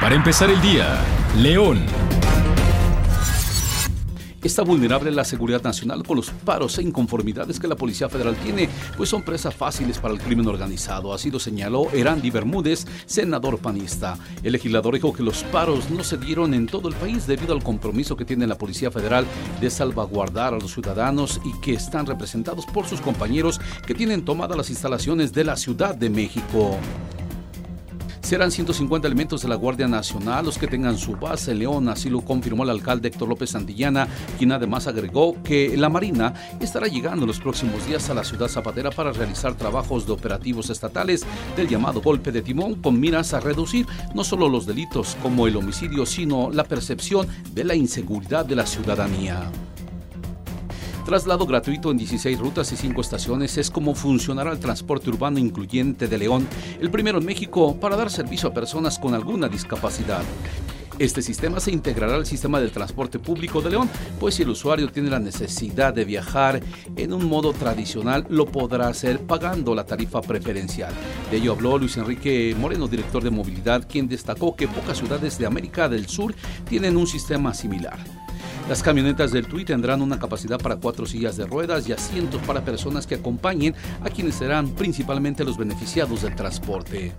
Para empezar el día, León. Está vulnerable la seguridad nacional con los paros e inconformidades que la Policía Federal tiene, pues son presas fáciles para el crimen organizado. Así lo señaló Erandi Bermúdez, senador panista. El legislador dijo que los paros no se dieron en todo el país debido al compromiso que tiene la Policía Federal de salvaguardar a los ciudadanos y que están representados por sus compañeros que tienen tomadas las instalaciones de la Ciudad de México. Serán 150 elementos de la Guardia Nacional los que tengan su base en León, así lo confirmó el alcalde Héctor López Santillana, quien además agregó que la Marina estará llegando en los próximos días a la ciudad zapatera para realizar trabajos de operativos estatales del llamado golpe de timón con miras a reducir no solo los delitos como el homicidio, sino la percepción de la inseguridad de la ciudadanía. Traslado gratuito en 16 rutas y 5 estaciones es como funcionará el transporte urbano incluyente de León, el primero en México para dar servicio a personas con alguna discapacidad. Este sistema se integrará al sistema del transporte público de León, pues si el usuario tiene la necesidad de viajar en un modo tradicional, lo podrá hacer pagando la tarifa preferencial. De ello habló Luis Enrique Moreno, director de movilidad, quien destacó que pocas ciudades de América del Sur tienen un sistema similar. Las camionetas del TUI tendrán una capacidad para cuatro sillas de ruedas y asientos para personas que acompañen a quienes serán principalmente los beneficiados del transporte.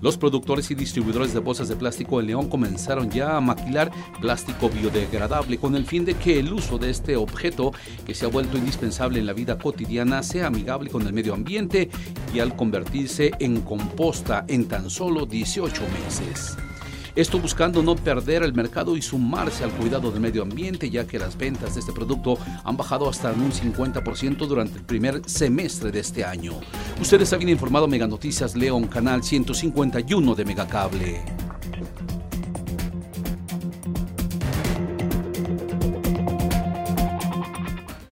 Los productores y distribuidores de bolsas de plástico en León comenzaron ya a maquilar plástico biodegradable con el fin de que el uso de este objeto, que se ha vuelto indispensable en la vida cotidiana, sea amigable con el medio ambiente y al convertirse en composta en tan solo 18 meses. Esto buscando no perder el mercado y sumarse al cuidado del medio ambiente, ya que las ventas de este producto han bajado hasta un 50% durante el primer semestre de este año. Ustedes habían informado Mega Noticias León, canal 151 de Megacable.